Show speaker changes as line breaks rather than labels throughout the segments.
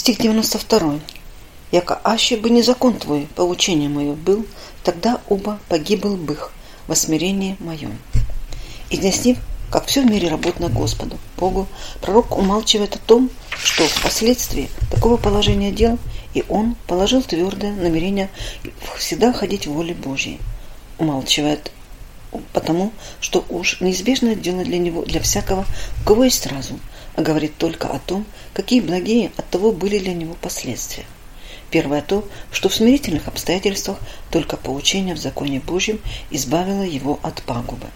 Стих 92. «Яко аще бы не закон твой, поучение мое был, тогда оба погибл бых во смирении моем». Изъяснив, как все в мире работает Господу, Богу, пророк умалчивает о том, что впоследствии такого положения дел и он положил твердое намерение всегда ходить в воле Божьей. Умалчивает потому, что уж неизбежное дело для него, для всякого, у кого есть разум, а говорит только о том, какие благие от того были для него последствия. Первое то, что в смирительных обстоятельствах только поучение в законе Божьем избавило его от пагубы.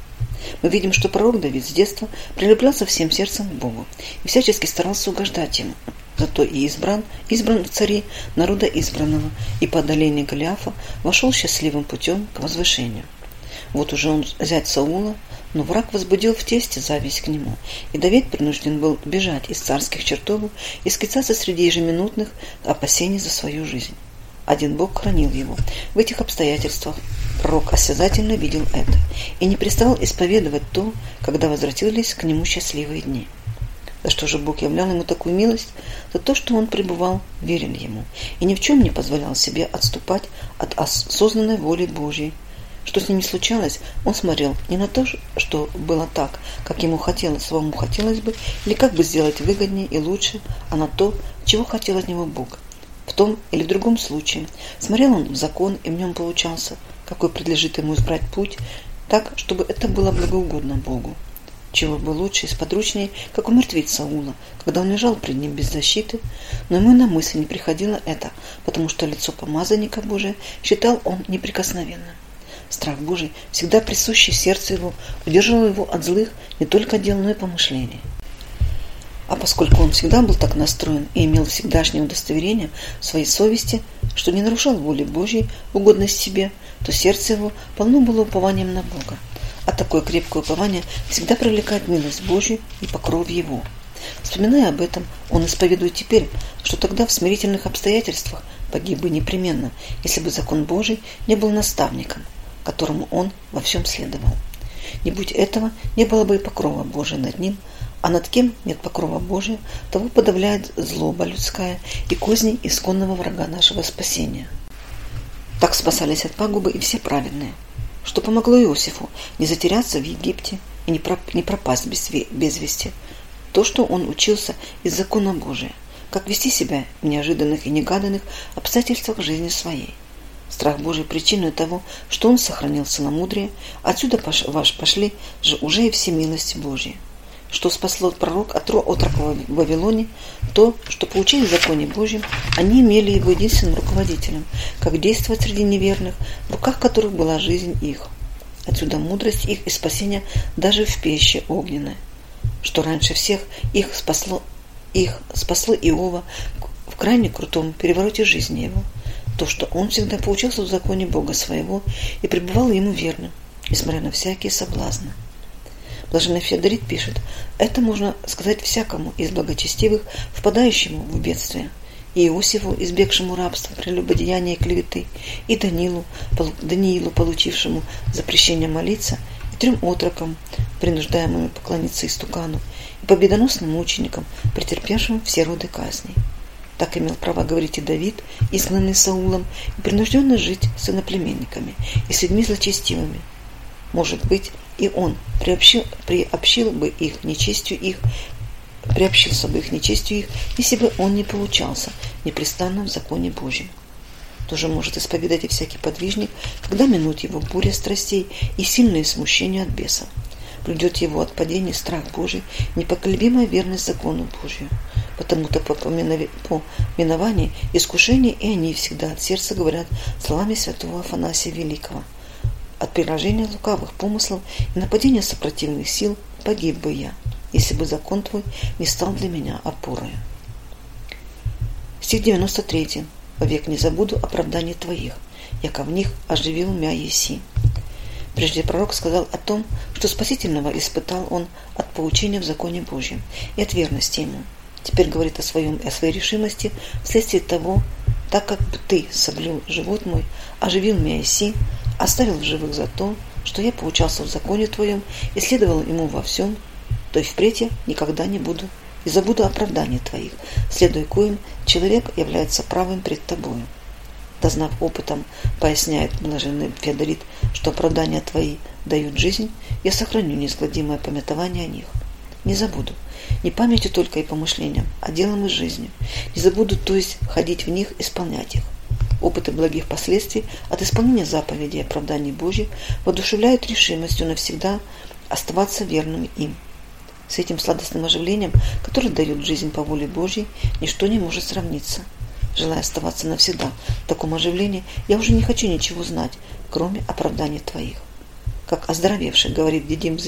Мы видим, что пророк Давид с детства прилеплялся всем сердцем к Богу и всячески старался угождать ему. Зато и избран, избран в цари народа избранного, и по одолению Голиафа вошел счастливым путем к возвышению. Вот уже он взять Саула, но враг возбудил в тесте зависть к нему, и Давид принужден был бежать из царских чертогов и скитаться среди ежеминутных опасений за свою жизнь. Один Бог хранил его. В этих обстоятельствах пророк осязательно видел это и не переставал исповедовать то, когда возвратились к нему счастливые дни. За что же Бог являл ему такую милость? За то, что он пребывал верен ему и ни в чем не позволял себе отступать от осознанной воли Божьей, что с ним не случалось, он смотрел не на то, что было так, как ему хотелось, самому хотелось бы, или как бы сделать выгоднее и лучше, а на то, чего хотел от него Бог. В том или другом случае смотрел он в закон, и в нем получался, какой предлежит ему избрать путь, так, чтобы это было благоугодно Богу. Чего бы лучше и сподручнее, как умертвить Саула, когда он лежал пред ним без защиты, но ему на мысль не приходило это, потому что лицо помазанника Божия считал он неприкосновенным. Страх Божий, всегда присущий сердцу его, удерживал его от злых не только дел, но и помышлений. А поскольку он всегда был так настроен и имел всегдашнее удостоверение своей совести, что не нарушал воли Божьей, угодность себе, то сердце его полно было упованием на Бога. А такое крепкое упование всегда привлекает милость Божью и покров Его. Вспоминая об этом, он исповедует теперь, что тогда в смирительных обстоятельствах погиб бы непременно, если бы закон Божий не был наставником, которому он во всем следовал. Не будь этого, не было бы и покрова Божия над ним, а над кем нет покрова Божия, того подавляет злоба людская и козни исконного врага нашего спасения. Так спасались от пагубы и все праведные, что помогло Иосифу не затеряться в Египте и не пропасть без, без вести. То, что он учился из закона Божия, как вести себя в неожиданных и негаданных обстоятельствах жизни своей. Страх Божий причиной того, что он сохранил целомудрие, отсюда ваш пошли же уже и все милости Божьи. Что спасло пророк от отрока в Вавилоне, то, что получили в законе Божьем, они имели его единственным руководителем, как действовать среди неверных, в руках которых была жизнь их. Отсюда мудрость их и спасение даже в пеще огненной. Что раньше всех их спасло, их спасло Иова в крайне крутом перевороте жизни его – то, что он всегда поучился в законе Бога своего и пребывал ему верно, несмотря на всякие соблазны. Блаженный Феодорит пишет, это можно сказать всякому из благочестивых, впадающему в бедствие, и Иосифу, избегшему рабства, прелюбодеяния и клеветы, и Данилу, Даниилу, получившему запрещение молиться, и трем отрокам, принуждаемым поклониться истукану, и победоносным мученикам, претерпевшим все роды казней. Так имел право говорить и Давид, изгнанный Саулом, и принужденно жить с иноплеменниками и с людьми злочестивыми. Может быть, и он приобщил, приобщил бы их нечестью их, приобщился бы их нечестью их, если бы он не получался непрестанно в законе Божьем. Тоже может исповедать и всякий подвижник, когда минут его буря страстей и сильное смущение от беса. Придет его от падения страх Божий, непоколебимая верность закону Божию потому-то по, по миновании искушений и они всегда от сердца говорят словами святого Афанасия Великого. От приложения лукавых помыслов и нападения сопротивных сил погиб бы я, если бы закон твой не стал для меня опорой. Стих 93. «Вовек не забуду оправданий твоих, яко в них оживил мя еси». Прежде пророк сказал о том, что спасительного испытал он от поучения в законе Божьем и от верности ему – теперь говорит о, своем, о своей решимости вследствие того, так как бы ты соблюл живот мой, оживил меня Иси, оставил в живых за то, что я поучался в законе твоем и следовал ему во всем, то и впредь я никогда не буду и забуду оправданий твоих, следуя коим человек является правым пред тобою. Дознав опытом, поясняет блаженный Феодорит, что оправдания твои дают жизнь, я сохраню неизгладимое памятование о них. Не забуду, не памятью только и помышлением, а делом и жизнью. Не забуду, то есть ходить в них, исполнять их. Опыты благих последствий от исполнения заповедей и оправданий Божьих воодушевляют решимостью навсегда оставаться верным им. С этим сладостным оживлением, которое дает жизнь по воле Божьей, ничто не может сравниться. Желая оставаться навсегда в таком оживлении, я уже не хочу ничего знать, кроме оправданий Твоих. Как оздоровевший, говорит Дидим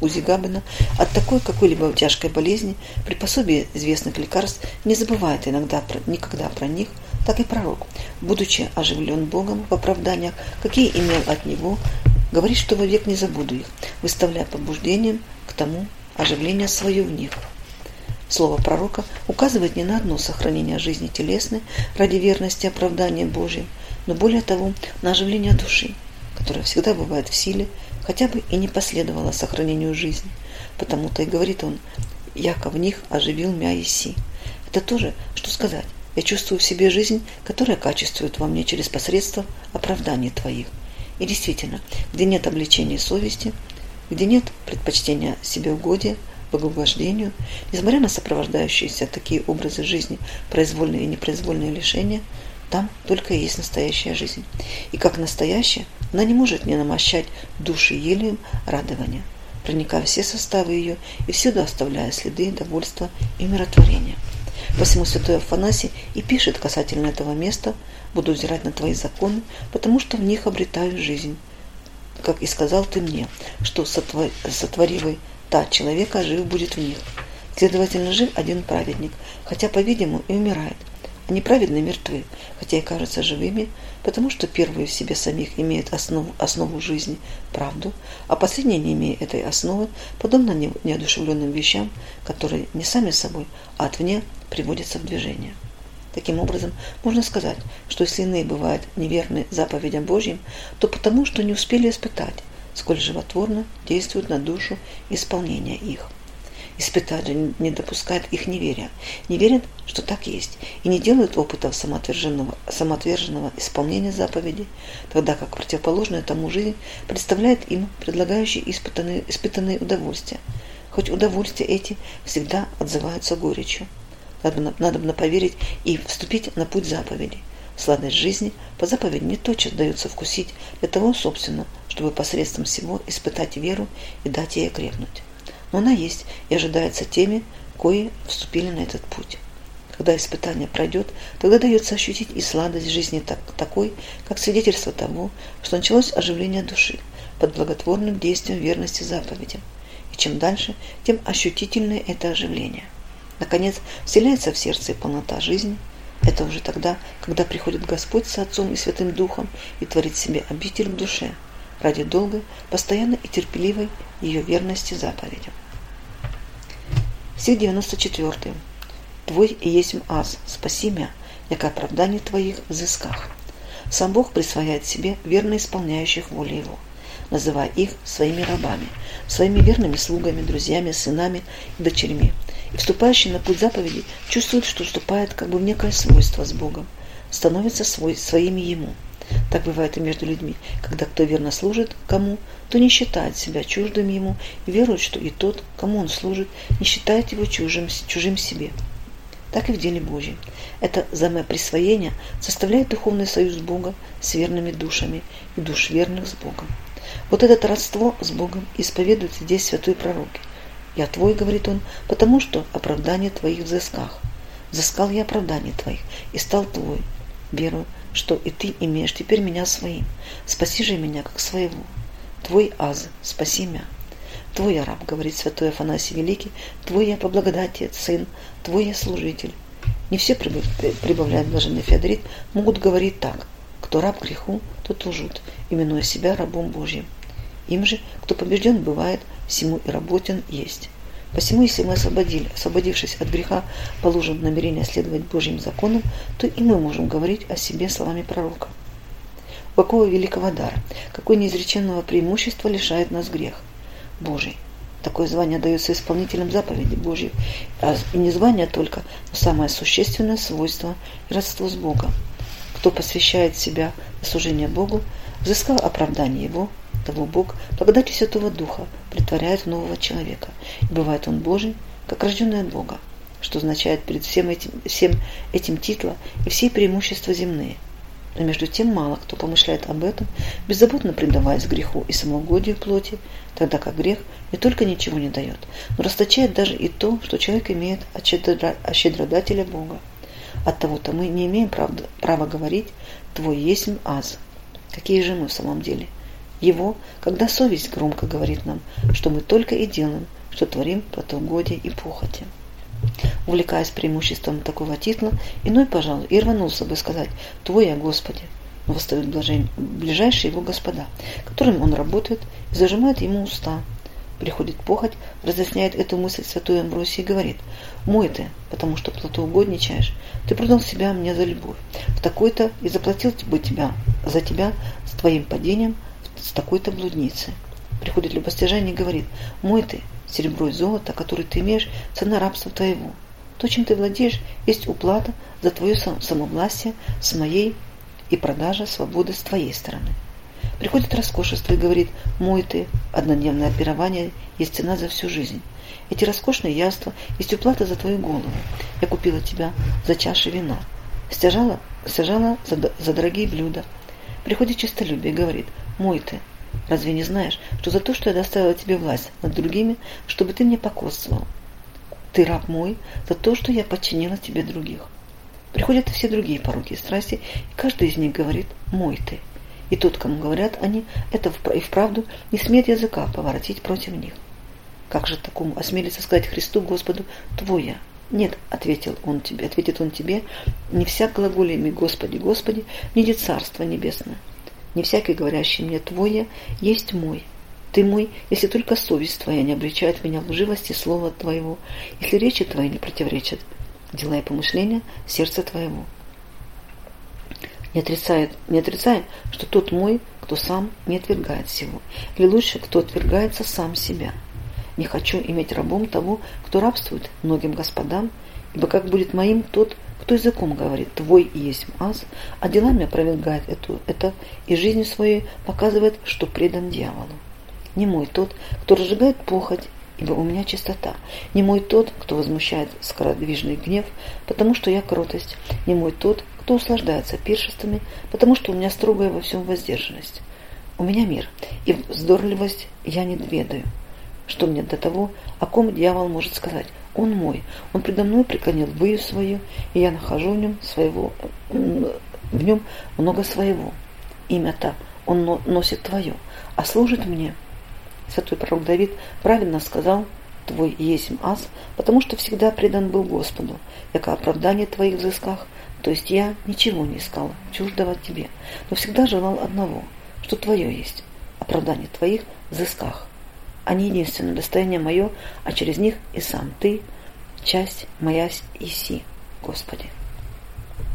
Узигабина, от такой какой-либо тяжкой болезни при пособии известных лекарств не забывает иногда никогда про них, так и пророк, будучи оживлен Богом в оправданиях, какие имел от Него, говорит, что вовек не забуду их, выставляя побуждением к тому оживление свое в них. Слово пророка указывает не на одно сохранение жизни телесной ради верности оправдания Божьим, но более того на оживление души, которая всегда бывает в силе, хотя бы и не последовала сохранению жизни. Потому-то и говорит он, «Яко в них оживил мя Иси». Это тоже, что сказать, я чувствую в себе жизнь, которая качествует во мне через посредство оправданий Твоих. И действительно, где нет обличения совести, где нет предпочтения себе угодия, богоугождению, несмотря на сопровождающиеся такие образы жизни, произвольные и непроизвольные лишения, там только и есть настоящая жизнь. И как настоящая, она не может не намощать души елеем радования, проникая все составы ее и всюду оставляя следы довольства и миротворения. Посему святой Афанасий и пишет касательно этого места «Буду взирать на твои законы, потому что в них обретаю жизнь» как и сказал ты мне, что сотворивый та человека жив будет в них. Следовательно, жив один праведник, хотя, по-видимому, и умирает. Неправедные мертвы, хотя и кажутся живыми, потому что первые в себе самих имеют основу, основу жизни, правду, а последние, не имея этой основы, подобно неодушевленным вещам, которые не сами собой, а отвне приводятся в движение. Таким образом, можно сказать, что если иные бывают неверны заповедям Божьим, то потому, что не успели испытать, сколь животворно действует на душу исполнение их. Испытать же не допускает их неверия, не верят, что так есть, и не делают опытов самоотверженного, самоотверженного исполнения заповедей, тогда как противоположную тому жизнь представляет им предлагающий испытанные, испытанные удовольствия, хоть удовольствия эти всегда отзываются горечью. Надо, надо поверить и вступить на путь заповедей. Сладость жизни по заповеди не тотчас дается вкусить для того, собственно, чтобы посредством всего испытать веру и дать ей окрепнуть. Она есть и ожидается теми, кои вступили на этот путь. Когда испытание пройдет, тогда дается ощутить и сладость жизни так, такой, как свидетельство того, что началось оживление души под благотворным действием верности заповедям. И чем дальше, тем ощутительнее это оживление. Наконец, вселяется в сердце и полнота жизни. Это уже тогда, когда приходит Господь с Отцом и Святым Духом и творит себе обитель в душе ради долгой, постоянной и терпеливой ее верности заповедям. Стих 94. Твой и есть аз, спаси меня, яко оправдание твоих взысках. Сам Бог присвояет себе верно исполняющих волю Его, называя их своими рабами, своими верными слугами, друзьями, сынами и дочерьми, и вступающий на путь заповедей чувствует, что вступает как бы в некое свойство с Богом, становится свой, своими Ему. Так бывает и между людьми, когда кто верно служит кому, то не считает себя чуждым ему и верует, что и тот, кому он служит, не считает его чужим, чужим себе. Так и в деле Божьем. Это взаимоприсвоение составляет духовный союз Бога с верными душами и душ верных с Богом. Вот это родство с Богом исповедуют здесь святой пророки – я твой, говорит он, потому что оправдание твоих взысках. Взыскал я оправдание твоих и стал твой. Верую, что и ты имеешь теперь меня своим. Спаси же меня, как своего. Твой аз, спаси меня. Твой я раб, говорит святой Афанасий Великий, твой я по благодати, сын, твой я служитель. Не все, прибавляет блаженный Феодорит, могут говорить так. Кто раб греху, тот лжут, именуя себя рабом Божьим. Им же, кто побежден бывает, всему и работен есть. Посему, если мы освободили, освободившись от греха, положим намерение следовать Божьим законам, то и мы можем говорить о себе словами пророка. Какого великого дара, какой неизреченного преимущества лишает нас грех? Божий. Такое звание дается исполнителям заповедей Божьих. А не звание только, но самое существенное свойство родство с Богом. Кто посвящает себя на служение Богу, взыскал оправдание Его, того Бог, благодатью Святого Духа, притворяет в нового человека. И бывает он Божий, как рожденный от Бога, что означает перед всем этим, всем этим титла и все преимущества земные. Но между тем мало кто помышляет об этом, беззаботно предаваясь греху и самоугодию плоти, тогда как грех не только ничего не дает, но расточает даже и то, что человек имеет от, щедро, от щедродателя Бога. От того-то мы не имеем правда, права говорить «Твой есть аз». Какие же мы в самом деле? Его, когда совесть громко говорит нам, что мы только и делаем, что творим противогодие и похоти. Увлекаясь преимуществом такого титла, иной, пожалуй, и рванулся бы сказать «Твой Господи!» Но восстают ближайшие его господа, которым он работает и зажимает ему уста. Приходит похоть, разъясняет эту мысль святой Амбросий и говорит «Мой ты, потому что плотоугодничаешь, ты продал себя мне за любовь, в такой-то и заплатил бы тебя, за тебя с твоим падением с такой-то блудницей». Приходит любостяжание и говорит «Мой ты, серебро и золото, которое ты имеешь, цена рабства твоего. То, чем ты владеешь, есть уплата за твое самовластие с моей и продажа свободы с твоей стороны. Приходит роскошество и говорит, мой ты, однодневное пирование есть цена за всю жизнь. Эти роскошные яства есть уплата за твою голову. Я купила тебя за чаши вина. Стяжала, стяжала за, за дорогие блюда. Приходит честолюбие и говорит, мой ты, Разве не знаешь, что за то, что я доставила тебе власть над другими, чтобы ты мне покосствовал? Ты раб мой за то, что я подчинила тебе других. Приходят все другие пороки и страсти, и каждый из них говорит «мой ты». И тот, кому говорят они, это и вправду не смеет языка поворотить против них. Как же такому осмелиться сказать Христу Господу «твоя»? Нет, ответил он тебе, ответит он тебе, не всяк глаголями Господи, Господи, не царство небесное. Не всякий, говорящий мне «твое» есть мой. Ты мой, если только совесть твоя не обличает меня в лживости слова твоего, если речи твои не противоречат, дела и помышления сердца твоего. Не отрицает, не отрицает, что тот мой, кто сам не отвергает всего, или лучше, кто отвергается сам себя. Не хочу иметь рабом того, кто рабствует многим господам, ибо как будет моим тот, кто языком говорит «твой есть аз», а делами опровергает эту, это и жизнью своей показывает, что предан дьяволу. Не мой тот, кто разжигает похоть, ибо у меня чистота. Не мой тот, кто возмущает скородвижный гнев, потому что я кротость. Не мой тот, кто услаждается пиршествами, потому что у меня строгая во всем воздержанность. У меня мир, и вздорливость я не ведаю. Что мне до того, о ком дьявол может сказать он мой. Он предо мной преклонил выю свою, и я нахожу в нем своего, в нем много своего. Имя-то он носит твое, а служит мне. Святой пророк Давид правильно сказал, твой есть ас, потому что всегда предан был Господу, яко оправдание твоих взысках, то есть я ничего не искал чуждого тебе, но всегда желал одного, что твое есть, оправдание твоих взысках. Они единственное достояние мое, а через них и сам Ты, часть моя иси, Господи.